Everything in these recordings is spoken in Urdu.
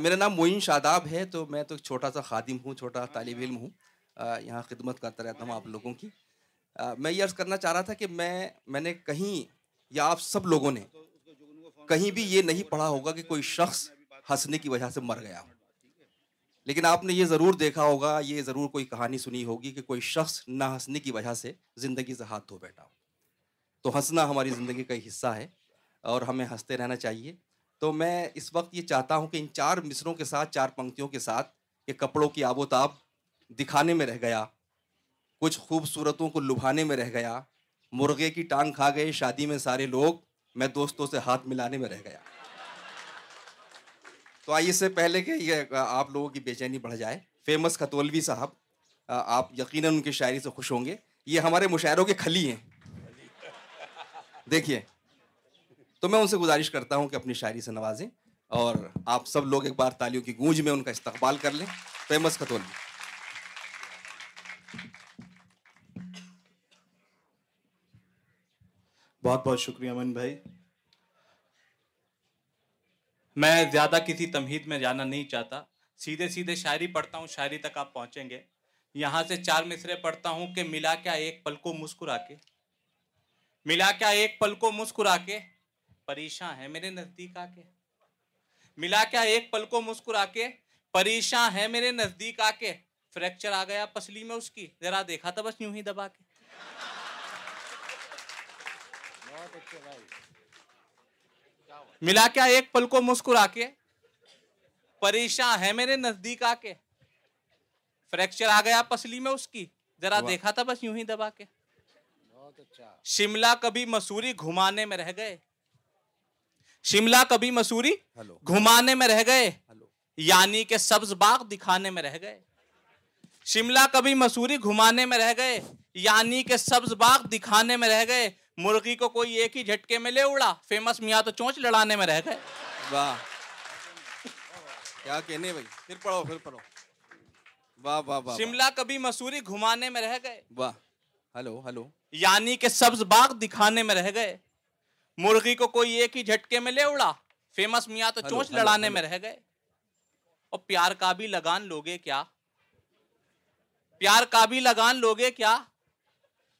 میرا نام معین شاداب ہے، تو میں تو چھوٹا سا خادم ہوں، چھوٹا طالب علم ہوں۔ یہاں خدمت کرتا رہتا ہوں آپ لوگوں کی۔ میں یہ عرض کرنا چاہ رہا تھا کہ میں میں نے کہیں یا آپ سب لوگوں نے کہیں بھی یہ نہیں پڑھا ہوگا کہ کوئی شخص ہنسنے کی وجہ سے مر گیا ہو۔ لیکن آپ نے یہ ضرور دیکھا ہوگا، یہ ضرور کوئی کہانی سنی ہوگی کہ کوئی شخص نہ ہنسنے کی وجہ سے زندگی سے ہاتھ دھو بیٹھا ہو۔ تو ہنسنا ہماری زندگی کا حصہ ہے اور ہمیں ہنستے رہنا چاہیے۔ تو میں اس وقت یہ چاہتا ہوں کہ ان چار مصروں کے ساتھ، چار پنکتیوں کے ساتھ کہ کپڑوں کی آب و تاب دکھانے میں رہ گیا، کچھ خوبصورتوں کو لبھانے میں رہ گیا۔ مرغے کی ٹانگ کھا گئے، شادی میں سارے لوگ میں دوستوں سے ہاتھ ملانے میں رہ گیا۔ تو آئیے سے پہلے کہ یہ آپ لوگوں کی بے چینی بڑھ جائے۔ فیمس خطولوی صاحب آپ یقیناً ان کی شاعری سے خوش ہوں گے۔ یہ ہمارے مشاعروں کے کھلی ہیں۔ دیکھیے تو میں ان سے گزارش کرتا ہوں کہ اپنی شاعری سے نوازیں اور آپ سب لوگ ایک بار تالیوں کی گونج میں ان کا استقبال کر لیں۔ فیمس خطولوی بہت بہت شکریہ امن بھائی۔ میں زیادہ کسی تمہید میں جانا نہیں چاہتا۔ سیدھے سیدھے شاعری پڑھتا ہوں شاعری تک آپ پہنچیں گے۔ یہاں سے چار مصرے پڑھتا ہوں کہ ملا کیا ایک پل کو مسکرا کے۔ ملا کیا ایک پل کو مسکرا کے۔ پریشاں ہے میرے نزدیک آ کے۔ ملا کیا ایک پل کو مسکرا کے؟ پریشاں ہے میرے نزدیک آ کے۔ فریکچر آ گیا پسلی میں اس کی۔ ذرا دیکھا تھا بس یوں ہی دبا کے۔ ملا کیا ایک پل کو مسکرا کے؟ پریشاں ہے میرے نزدیک آ کے۔ فریکچر آ گیا پسلی میں اس کی۔ ذرا دیکھا تھا بس یوں ہی دبا کے۔ شملہ کبھی مسوری گھمانے میں رہ گئے۔ شملہ کبھی مسوری گھمانے میں رہ گئے یعنی کہ سبز باغ دکھانے میں رہ گئے۔ شملہ کبھی مسوری گھمانے میں رہ گئے یعنی کہ سبز باغ دکھانے میں رہ گئے۔ مرغی کو کوئی ایک ہی جھٹکے میں لے اڑا فیمس میاں تو چونچ لڑانے میں رہ گئے۔ واہ۔ کیا کہنے بھائی؟ پھر پڑھو پھر پڑھو۔ واہ واہ واہ۔ شملہ کبھی مسوری گھمانے میں رہ گئے۔ واہ۔ Hello hello. یعنی کہ سبز باغ دکھانے میں رہ گئے۔ مرغی کو کوئی ایک ہی جھٹکے میں لے اڑا فیمس میاں تو چونچ لڑانے میں رہ گئے۔ اور پیار کا بھی لگان لوگے کیا؟ پیار کا بھی لگان لوگے کیا؟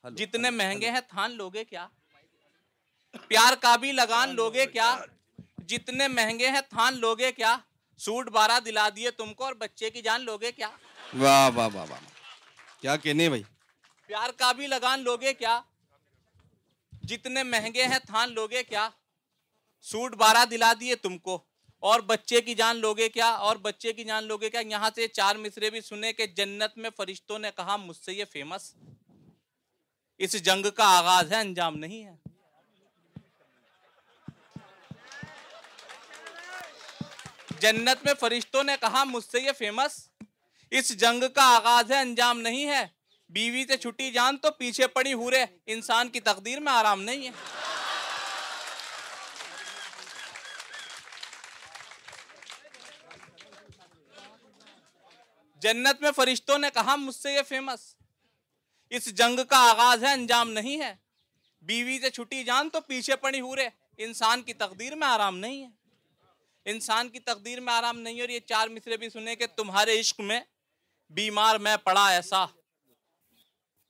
جتنے مہنگے ہیں تھان لوگے کیا؟ پیار کا بھی لگان لوگے کیا؟ جتنے مہنگے ہیں تھان لوگے کیا؟ سوٹ بارہ دلا دیے تم کو اور بچے کی جان لوگے کیا؟ واہ واہ واہ واہ کیا کہنے بھائی؟ پیار کا بھی لگان لوگے کیا؟ جتنے مہنگے ہیں تھان لوگے کیا؟ سوٹ بارہ دلا دیے تم کو۔ اور بچے کی جان لوگے کیا؟ اور بچے کی جان لوگے کیا؟ یہاں سے چار مصرے بھی سنے کہ جنت میں فرشتوں نے کہا، مجھ سے یہ فیمس اس جنگ کا آغاز ہے، انجام نہیں ہے۔ جنت میں فرشتوں نے کہا، مجھ سے یہ فیمس اس جنگ کا آغاز ہے، انجام نہیں ہے۔ بیوی سے چھٹی جان تو پیچھے پڑی ہورے، انسان کی تقدیر میں آرام نہیں ہے۔ جنت میں فرشتوں نے کہا، مجھ سے یہ فیمس اس جنگ کا آغاز ہے، انجام نہیں ہے۔ بیوی سے چھٹی جان تو پیچھے پڑی ہورے، انسان کی تقدیر میں آرام نہیں ہے۔ انسان کی تقدیر میں آرام نہیں، اور یہ چار مصرے بھی سنے کہ تمہارے عشق میں بیمار میں پڑا ایسا۔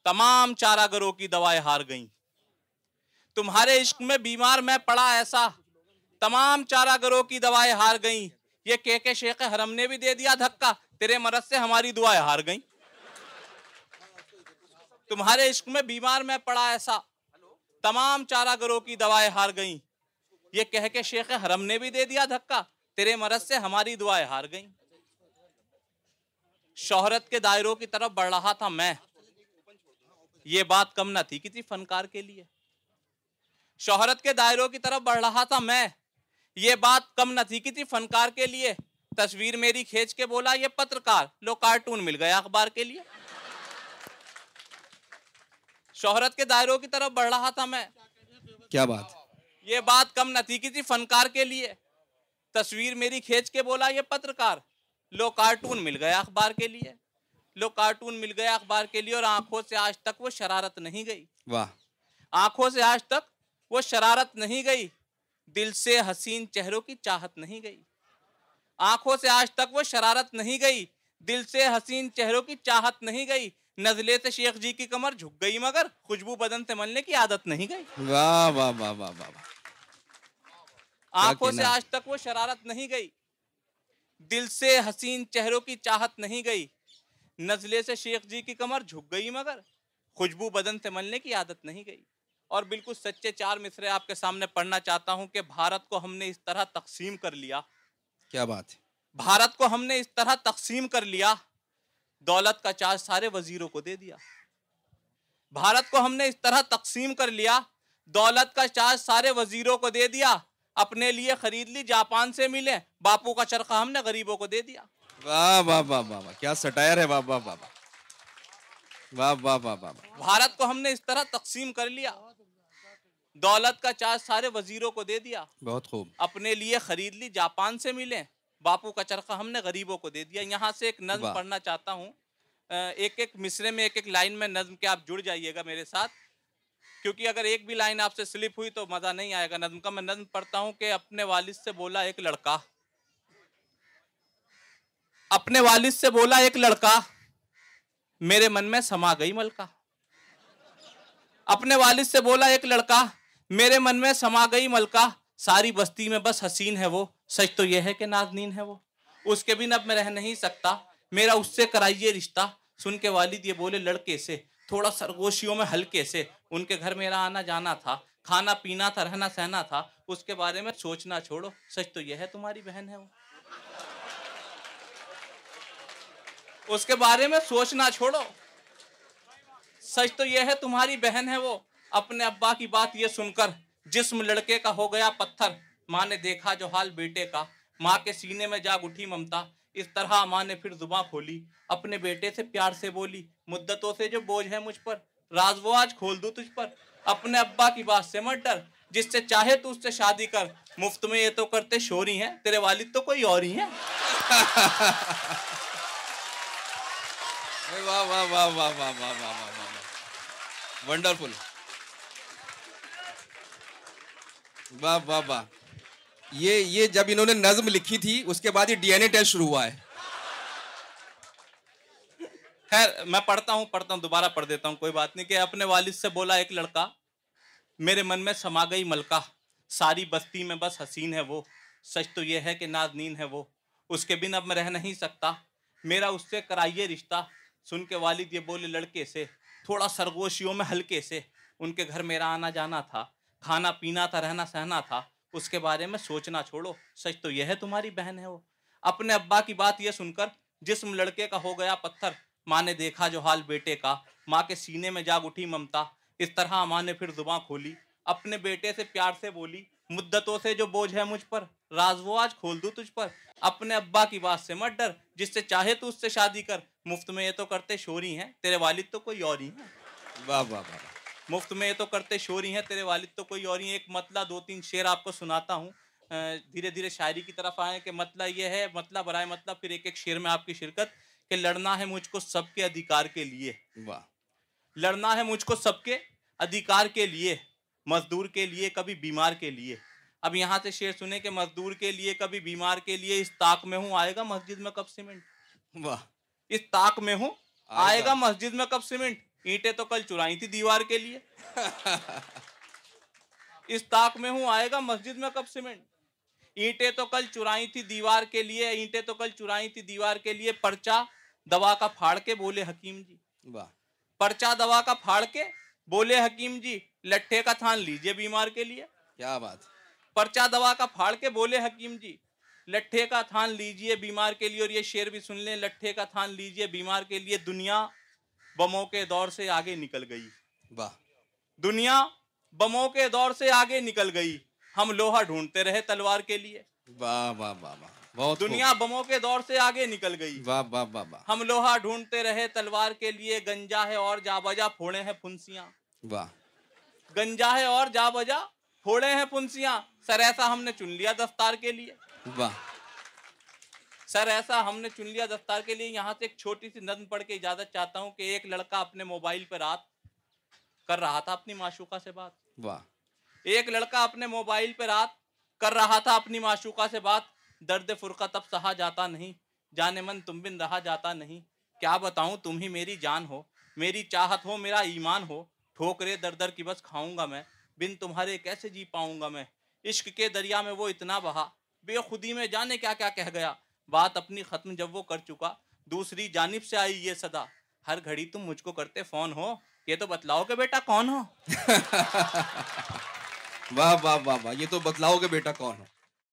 تمام چارہ گروں کی دوائیں ہار گئیں۔ تمہارے عشق میں بیمار میں پڑا ایسا۔ تمام چارہ گروں کی دوائیں ہار گئیں۔ یہ کہ کے شیخ حرم نے بھی دے دیا دھکا۔ تیرے مرض سے ہماری دعائیں ہار گئیں۔ تمہارے عشق میں بیمار میں پڑا ایسا۔ تمام چارہ گروں کی دوائیں ہار گئیں۔ یہ کہہ کے شیخ حرم نے بھی دے دیا دھکا۔ تیرے مرض سے ہماری دعائیں ہار گئیں۔ شہرت کے دائروں کی طرف بڑھ رہا تھا میں۔ یہ بات کم نہ تھی کسی فنکار کے لیے۔ شہرت کے دائروں کی طرف بڑھ رہا تھا میں۔ یہ بات کم نہ تھی کسی فنکار کے لیے۔ تصویر میری کھینچ کے بولا یہ پترکار۔ لو کارٹون مل گیا اخبار کے لیے۔ شہرت کے دائروں کی طرف بڑھ رہا تھا میں۔ کیا بات؟ یہ بات کم نہ تھی کسی فنکار کے لیے۔ تصویر میری کھینچ کے بولا یہ پترکار۔ لو کارٹون مل گیا اخبار کے لیے۔ لو کارٹون مل گیا اخبار کے لیے اور آنکھوں سے آج تک وہ شرارت نہیں گئی۔ واہ۔ آنکھوں سے آج تک وہ شرارت نہیں گئی۔ دل سے حسین چہروں کی چاہت نہیں گئی۔ آنکھوں سے آج تک وہ شرارت نہیں گئی۔ دل سے حسین چہروں کی چاہت نہیں گئی۔ نزلے سے شیخ جی کی کمر جھک گئی مگر خوشبو بدن سے ملنے کی عادت نہیں گئی۔ واہ واہ واہ واہ واہ آنکھوں سے؟ آج تک وہ شرارت نہیں گئی۔ دل سے حسین چہروں کی چاہت نہیں گئی۔ نزلے سے شیخ جی کی کمر جھک گئی مگر خوشبو بدن سے ملنے کی عادت نہیں گئی۔ اور بالکل سچے چار مصرے آپ کے سامنے پڑھنا چاہتا ہوں کہ بھارت کو ہم نے اس طرح تقسیم کر لیا۔ کیا بات ہے؟ بھارت کو ہم نے اس طرح تقسیم کر لیا دولت کا چارج سارے وزیروں کو دے دیا۔ بھارت کو ہم نے اس طرح تقسیم کر لیا دولت کا چارج سارے وزیروں کو دے دیا اپنے لیے خرید لی جاپان سے ملے باپو کا چرخہ ہم نے غریبوں کو دے دیا۔ واہ واہ کیا بھارت کو ہم نے اس طرح تقسیم کر لیا۔ دولت کا چارج سارے وزیروں کو دے دیا۔ بہت خوب۔ اپنے لیے خرید لی جاپان سے ملے۔ باپو کا چرخہ ہم نے غریبوں کو دے دیا۔ یہاں سے ایک نظم پڑھنا چاہتا ہوں۔ ایک ایک مصرے میں ایک ایک لائن میں نظم کے آپ جڑ جائیے گا میرے ساتھ۔ کیونکہ اگر ایک بھی لائن آپ سے سلپ ہوئی تو مزہ نہیں آئے گا۔ نظم کا میں نظم پڑھتا ہوں کہ اپنے والد سے بولا ایک لڑکا۔ اپنے والد سے بولا، ایک لڑکا، میرے من میں سما گئی ملکہ۔ اپنے والد سے بولا، ایک لڑکا، میرے من میں سما گئی ملکہ۔ ساری بستی میں بس حسین ہے وہ۔ سچ تو یہ ہے کہ نازنین ہے وہ۔ اس کے بن اب میں رہ نہیں سکتا۔ میرا اس سے کرائیے رشتہ۔ سن کے والد یہ بولے، لڑکے سے۔ تھوڑا سرگوشیوں میں ہلکے سے۔ ان کے گھر میرا آنا جانا تھا۔ کھانا پینا تھا، رہنا سہنا تھا۔ اس کے بارے میں سوچنا چھوڑو۔ سچ تو یہ ہے، تمہاری بہن ہے وہ۔ اس کے بارے میں سوچنا چھوڑو۔ سچ تو یہ ہے، تمہاری بہن ہے وہ۔ اپنے ابا کی بات یہ سن کر جسم لڑکے کا ہو گیا پتھر۔ ماں نے دیکھا جو حال بیٹے کا۔ ماں کے سینے میں جاگ اٹھی ممتا۔ اس طرح ماں نے پھر زباں کھولی، اپنے بیٹے سے پیار سے بولی، مدتوں سے جو بوجھ ہے مجھ پر۔ راز وہ آج کھول دوں تجھ پر۔ اپنے ابا کی بات سے مت ڈر۔ جس سے چاہے تو اس سے شادی کر۔ مفت میں یہ تو کرتے شوری ہیں، تیرے والد تو کوئی اور ہی ہیں۔ واہ واہ واہ واہ واہ واہ واہ واہ واہ ونڈرفل واہ واہ واہ یہ یہ جب انہوں نے نظم لکھی تھی اس کے بعد یہ ڈی این اے ٹیسٹ شروع ہوا ہے خیر میں پڑھتا ہوں پڑھتا ہوں دوبارہ پڑھ دیتا ہوں کوئی بات نہیں کہ اپنے والد سے بولا ایک لڑکا میرے من میں سما گئی ملکہ ساری بستی میں بس حسین ہے وہ سچ تو یہ ہے کہ نازنین ہے وہ اس کے بن اب میں رہ نہیں سکتا میرا اس سے کرائیے رشتہ سن کے والد یہ بولے، لڑکے سے، تھوڑا سرگوشیوں میں ہلکے سے۔ ان کے گھر میرا آنا جانا تھا، کھانا پینا تھا، رہنا سہنا تھا۔ اس کے بارے میں سوچنا چھوڑو۔ سچ تو یہ ہے تمہاری بہن ہے وہ۔ اپنے ابا کی بات یہ سن کر جسم لڑکے کا ہو گیا پتھر۔ ماں نے دیکھا جو حال بیٹے کا۔ ماں کے سینے میں جاگ اٹھی ممتا۔ اس طرح ماں نے پھر زباں کھولی۔ اپنے بیٹے سے پیار سے بولی مدتوں سے جو بوجھ ہے مجھ پر راز وہ آج کھول دوں تجھ پر۔ اپنے ابا کی بات سے مت ڈر جس سے چاہے تو اس سے شادی کر۔ مفت میں یہ تو کرتے شوری ہیں تیرے والد تو کوئی اور ہی ہیں۔ واہ واہ واہ۔ مفت میں یہ تو کرتے شوری ہیں تیرے والد تو کوئی اور ہی ہیں۔ ایک مطلع دو تین شعر آپ کو سناتا ہوں۔ دھیرے دھیرے شاعری کی طرف آئیں کہ مطلع یہ ہے مطلع برائے مطلب پھر ایک ایک شعر میں آپ کی شرکت کہ لڑنا ہے مجھ کو سب کے ادھیکار کے لیے۔ واہ۔ لڑنا ہے مجھ کو سب کے ادھیکار کے لیے۔ مزدور کے لیے کبھی بیمار کے لیے۔ اب یہاں سے شعر سنے کہ مزدور کے لیے کبھی بیمار کے لیے اس طاق میں ہوں آئے گا مسجد میں کب سیمنٹ؟ واہ۔ اس طاق میں ہوں آئے۔ گا۔ مسجد میں کب سیمنٹ؟ اینٹیں تو کل چرائی تھی دیوار کے لیے۔ اس طاق میں ہوں آئے گا مسجد میں کب سیمنٹ؟ اینٹیں تو کل چرائی تھی دیوار کے لیے اینٹیں تو کل چرائی تھی دیوار کے لیے۔ پرچا دوا کا پھاڑ کے بولے حکیم جی۔ واہ۔ پرچا دوا کا پھاڑ کے بولے حکیم جی۔ لٹھے کا تھان لیجیے بیمار کے لیے۔ کیا بات۔ پرچا دوا کا پھاڑ کے بولے حکیم جی لٹھے کا تھان لیجیے بیمار کے لیے اور یہ شعر بھی سن لیں۔ لٹھے کا تھان لیجیے بیمار کے لیے دنیا بموں کے دور سے آگے نکل گئی۔ واہ۔ دنیا بموں کے دور سے آگے نکل گئی۔ ہم لوہا ڈھونڈتے رہے تلوار کے لیے۔ واہ واہ واہ واہ۔ بہت خوب۔ دنیا بموں کے دور سے آگے نکل گئی۔ واہ واہ واہ واہ۔ ہم لوہا ڈھونڈتے رہے تلوار کے لیے۔ گنجا ہے اور جا بجا پھوڑے ہیں پھنسیاں۔ واہ۔ گنجا ہے اور جا بجا پھوڑے ہیں پنسیاں۔ سر ایسا ہم نے چن لیا دستار کے لیے۔ واہ۔ سر ایسا ہم نے چن لیا دستار کے لیے۔ یہاں سے ایک چھوٹی سی نظم پڑھ کے اجازت چاہتا ہوں کہ ایک لڑکا اپنے موبائل پہ رات کر رہا تھا اپنی معشوقہ سے بات۔ واہ۔ ایک لڑکا اپنے موبائل پہ رات کر رہا تھا اپنی معشوقہ سے بات۔ درد فرقت اب سہا جاتا نہیں جانے من تم بن رہا جاتا نہیں۔ کیا بتاؤں تم ہی میری جان ہو میری چاہت ہو میرا ایمان ہو۔ ٹھوکرے در در کی بس کھاؤں گا میں بن تمہارے کیسے جی پاؤں گا میں عشق کے دریا میں وہ اتنا بہا بے خودی میں جانے کیا کیا کہہ گیا بات اپنی ختم جب وہ کر چکا دوسری جانب سے آئی یہ صدا ہر گھڑی تم مجھ کو کرتے فون ہو یہ تو بتلاؤ کہ بیٹا کون ہو واہ واہ واہ واہ یہ تو بتلاؤ کہ بیٹا کون ہو